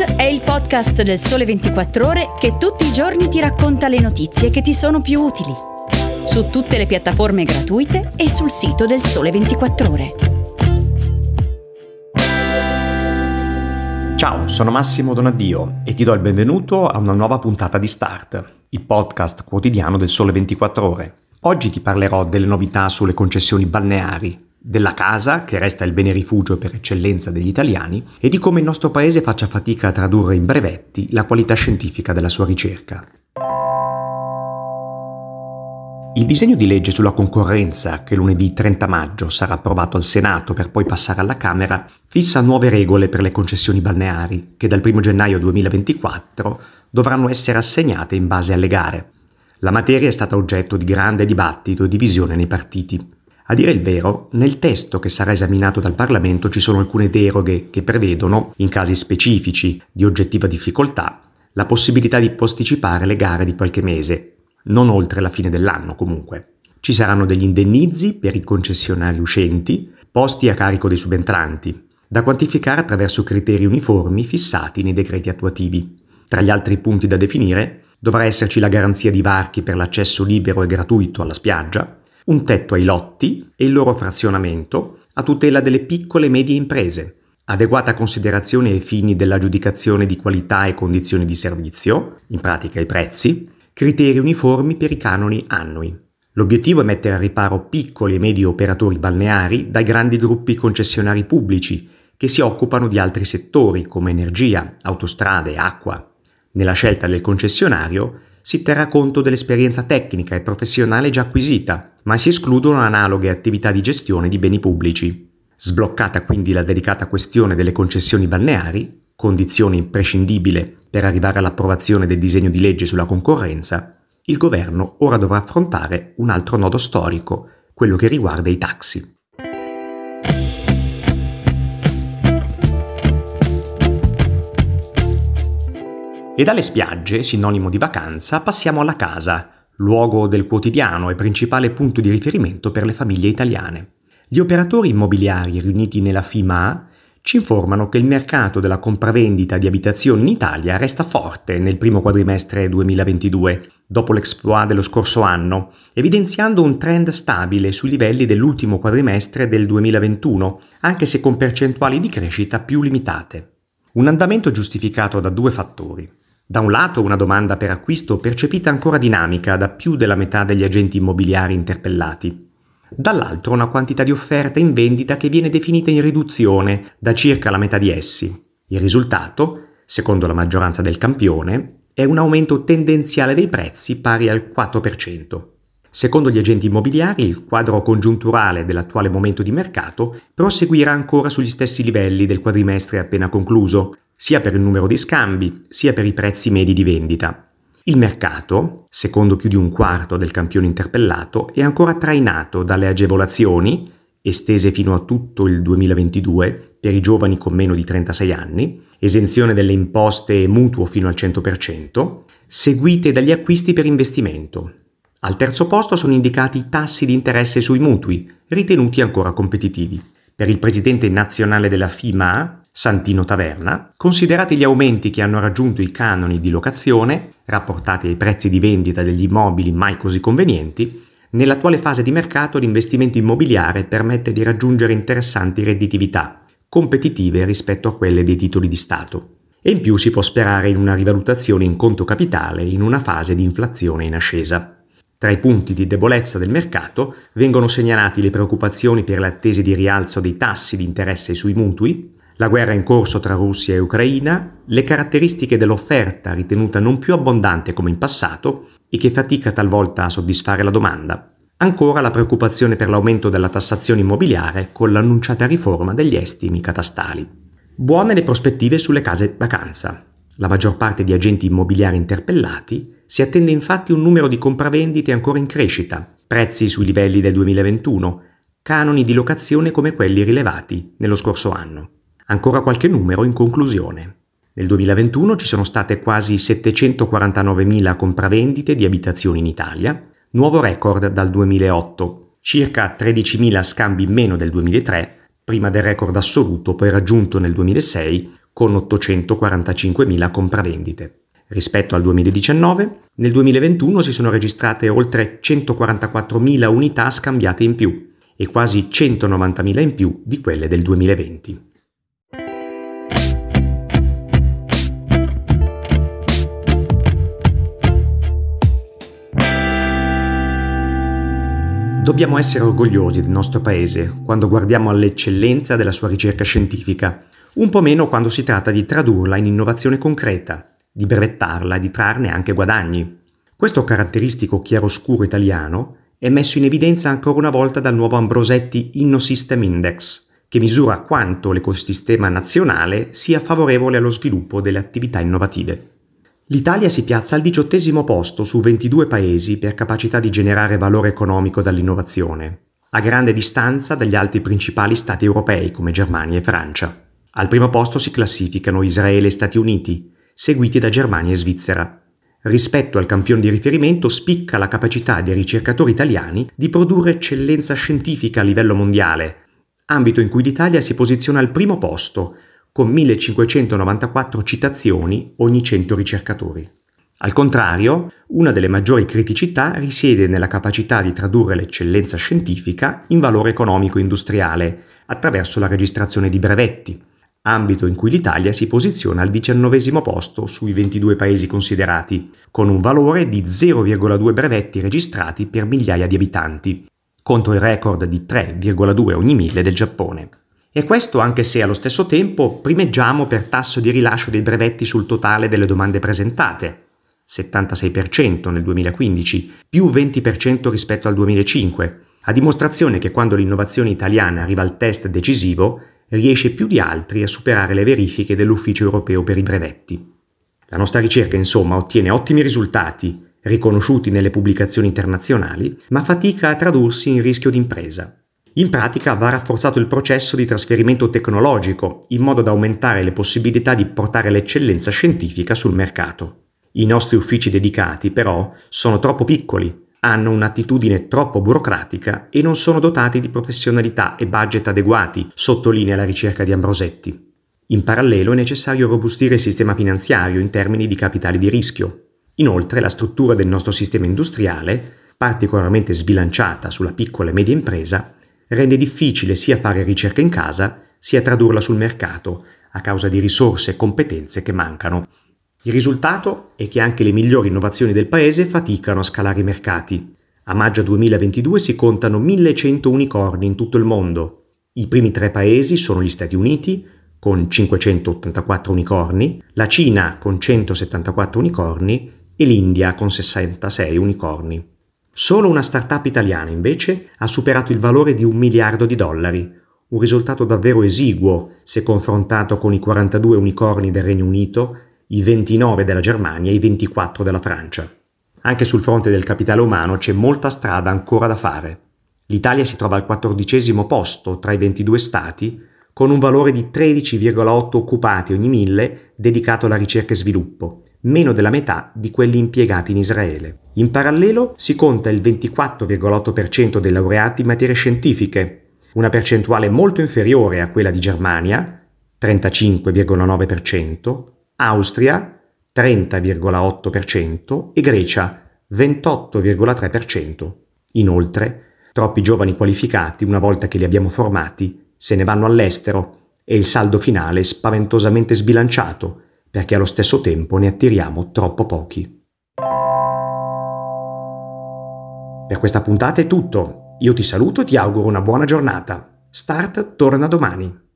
È il podcast del Sole 24 Ore che tutti i giorni ti racconta le notizie che ti sono più utili. Su tutte le piattaforme gratuite e sul sito del Sole 24 Ore. Ciao, sono Massimo Donaddio e ti do il benvenuto a una nuova puntata di Start, il podcast quotidiano del Sole 24 Ore. Oggi ti parlerò delle novità sulle concessioni balneari della casa, che resta il bene rifugio per eccellenza degli italiani, e di come il nostro paese faccia fatica a tradurre in brevetti la qualità scientifica della sua ricerca. Il disegno di legge sulla concorrenza, che lunedì 30 maggio sarà approvato al Senato per poi passare alla Camera, fissa nuove regole per le concessioni balneari, che dal 1 gennaio 2024 dovranno essere assegnate in base alle gare. La materia è stata oggetto di grande dibattito e divisione nei partiti. A dire il vero, nel testo che sarà esaminato dal Parlamento ci sono alcune deroghe che prevedono, in casi specifici di oggettiva difficoltà, la possibilità di posticipare le gare di qualche mese, non oltre la fine dell'anno comunque. Ci saranno degli indennizi per i concessionari uscenti, posti a carico dei subentranti, da quantificare attraverso criteri uniformi fissati nei decreti attuativi. Tra gli altri punti da definire dovrà esserci la garanzia di varchi per l'accesso libero e gratuito alla spiaggia, un tetto ai lotti e il loro frazionamento a tutela delle piccole e medie imprese, adeguata considerazione ai fini dell'aggiudicazione di qualità e condizioni di servizio, in pratica i prezzi, criteri uniformi per i canoni annui. L'obiettivo è mettere a riparo piccoli e medi operatori balneari dai grandi gruppi concessionari pubblici che si occupano di altri settori come energia, autostrade, acqua. Nella scelta del concessionario si terrà conto dell'esperienza tecnica e professionale già acquisita, ma si escludono analoghe attività di gestione di beni pubblici. Sbloccata quindi la delicata questione delle concessioni balneari, condizione imprescindibile per arrivare all'approvazione del disegno di legge sulla concorrenza, il governo ora dovrà affrontare un altro nodo storico, quello che riguarda i taxi. E dalle spiagge, sinonimo di vacanza, passiamo alla casa, luogo del quotidiano e principale punto di riferimento per le famiglie italiane. Gli operatori immobiliari riuniti nella FIMA ci informano che il mercato della compravendita di abitazioni in Italia resta forte nel primo quadrimestre 2022, dopo l'exploit dello scorso anno, evidenziando un trend stabile sui livelli dell'ultimo quadrimestre del 2021, anche se con percentuali di crescita più limitate. Un andamento giustificato da due fattori. Da un lato una domanda per acquisto percepita ancora dinamica da più della metà degli agenti immobiliari interpellati. Dall'altro una quantità di offerta in vendita che viene definita in riduzione da circa la metà di essi. Il risultato, secondo la maggioranza del campione, è un aumento tendenziale dei prezzi pari al 4%. Secondo gli agenti immobiliari, il quadro congiunturale dell'attuale momento di mercato proseguirà ancora sugli stessi livelli del quadrimestre appena concluso, sia per il numero di scambi, sia per i prezzi medi di vendita. Il mercato, secondo più di un quarto del campione interpellato, è ancora trainato dalle agevolazioni, estese fino a tutto il 2022 per i giovani con meno di 36 anni, esenzione delle imposte e mutuo fino al 100%, seguite dagli acquisti per investimento. Al terzo posto sono indicati i tassi di interesse sui mutui, ritenuti ancora competitivi. Per il presidente nazionale della FIMA, Santino Taverna, considerati gli aumenti che hanno raggiunto i canoni di locazione, rapportati ai prezzi di vendita degli immobili mai così convenienti, nell'attuale fase di mercato l'investimento immobiliare permette di raggiungere interessanti redditività, competitive rispetto a quelle dei titoli di Stato. E in più si può sperare in una rivalutazione in conto capitale in una fase di inflazione in ascesa. Tra i punti di debolezza del mercato vengono segnalati le preoccupazioni per le attese di rialzo dei tassi di interesse sui mutui, la guerra in corso tra Russia e Ucraina, le caratteristiche dell'offerta ritenuta non più abbondante come in passato e che fatica talvolta a soddisfare la domanda. Ancora la preoccupazione per l'aumento della tassazione immobiliare con l'annunciata riforma degli estimi catastali. Buone le prospettive sulle case vacanza. La maggior parte di agenti immobiliari interpellati si attende infatti un numero di compravendite ancora in crescita, prezzi sui livelli del 2021, canoni di locazione come quelli rilevati nello scorso anno. Ancora qualche numero in conclusione. Nel 2021 ci sono state quasi 749.000 compravendite di abitazioni in Italia, nuovo record dal 2008, circa 13.000 scambi in meno del 2003, prima del record assoluto poi raggiunto nel 2006 con 845.000 compravendite. Rispetto al 2019, nel 2021 si sono registrate oltre 144.000 unità scambiate in più e quasi 190.000 in più di quelle del 2020. Dobbiamo essere orgogliosi del nostro paese quando guardiamo all'eccellenza della sua ricerca scientifica, un po' meno quando si tratta di tradurla in innovazione concreta, di brevettarla e di trarne anche guadagni. Questo caratteristico chiaroscuro italiano è messo in evidenza ancora una volta dal nuovo Ambrosetti InnoSystem Index, che misura quanto l'ecosistema nazionale sia favorevole allo sviluppo delle attività innovative. L'Italia si piazza al diciottesimo posto su 22 paesi per capacità di generare valore economico dall'innovazione, a grande distanza dagli altri principali stati europei come Germania e Francia. Al primo posto si classificano Israele e Stati Uniti, seguiti da Germania e Svizzera. Rispetto al campione di riferimento spicca la capacità dei ricercatori italiani di produrre eccellenza scientifica a livello mondiale, ambito in cui l'Italia si posiziona al primo posto, con 1594 citazioni ogni 100 ricercatori. Al contrario, una delle maggiori criticità risiede nella capacità di tradurre l'eccellenza scientifica in valore economico-industriale attraverso la registrazione di brevetti, ambito in cui l'Italia si posiziona al diciannovesimo posto sui 22 paesi considerati, con un valore di 0,2 brevetti registrati per migliaia di abitanti, contro il record di 3,2 ogni mille del Giappone. E questo anche se allo stesso tempo primeggiamo per tasso di rilascio dei brevetti sul totale delle domande presentate, 76% nel 2015, più 20% rispetto al 2005, a dimostrazione che quando l'innovazione italiana arriva al test decisivo, riesce più di altri a superare le verifiche dell'Ufficio europeo per i brevetti. La nostra ricerca, insomma, ottiene ottimi risultati, riconosciuti nelle pubblicazioni internazionali, ma fatica a tradursi in rischio d'impresa. In pratica va rafforzato il processo di trasferimento tecnologico in modo da aumentare le possibilità di portare l'eccellenza scientifica sul mercato. I nostri uffici dedicati, però, sono troppo piccoli, hanno un'attitudine troppo burocratica e non sono dotati di professionalità e budget adeguati, sottolinea la ricerca di Ambrosetti. In parallelo è necessario robustire il sistema finanziario in termini di capitali di rischio. Inoltre la struttura del nostro sistema industriale, particolarmente sbilanciata sulla piccola e media impresa, rende difficile sia fare ricerca in casa sia tradurla sul mercato a causa di risorse e competenze che mancano. Il risultato è che anche le migliori innovazioni del paese faticano a scalare i mercati. A maggio 2022 si contano 1100 unicorni in tutto il mondo. I primi tre paesi sono gli Stati Uniti, con 584 unicorni, la Cina con 174 unicorni e l'India con 66 unicorni. Solo una startup italiana, invece, ha superato il valore di un miliardo di dollari, un risultato davvero esiguo se confrontato con i 42 unicorni del Regno Unito, i 29 della Germania e i 24 della Francia. Anche sul fronte del capitale umano c'è molta strada ancora da fare. L'Italia si trova al quattordicesimo posto tra i 22 stati, con un valore di 13,8 occupati ogni mille dedicato alla ricerca e sviluppo, meno della metà di quelli impiegati in Israele. In parallelo si conta il 24,8% dei laureati in materie scientifiche, una percentuale molto inferiore a quella di Germania, 35,9%, Austria, 30,8% e Grecia, 28,3%. Inoltre, troppi giovani qualificati, una volta che li abbiamo formati, se ne vanno all'estero e il saldo finale è spaventosamente sbilanciato, perché allo stesso tempo ne attiriamo troppo pochi. Per questa puntata è tutto. Io ti saluto e ti auguro una buona giornata. Start torna domani.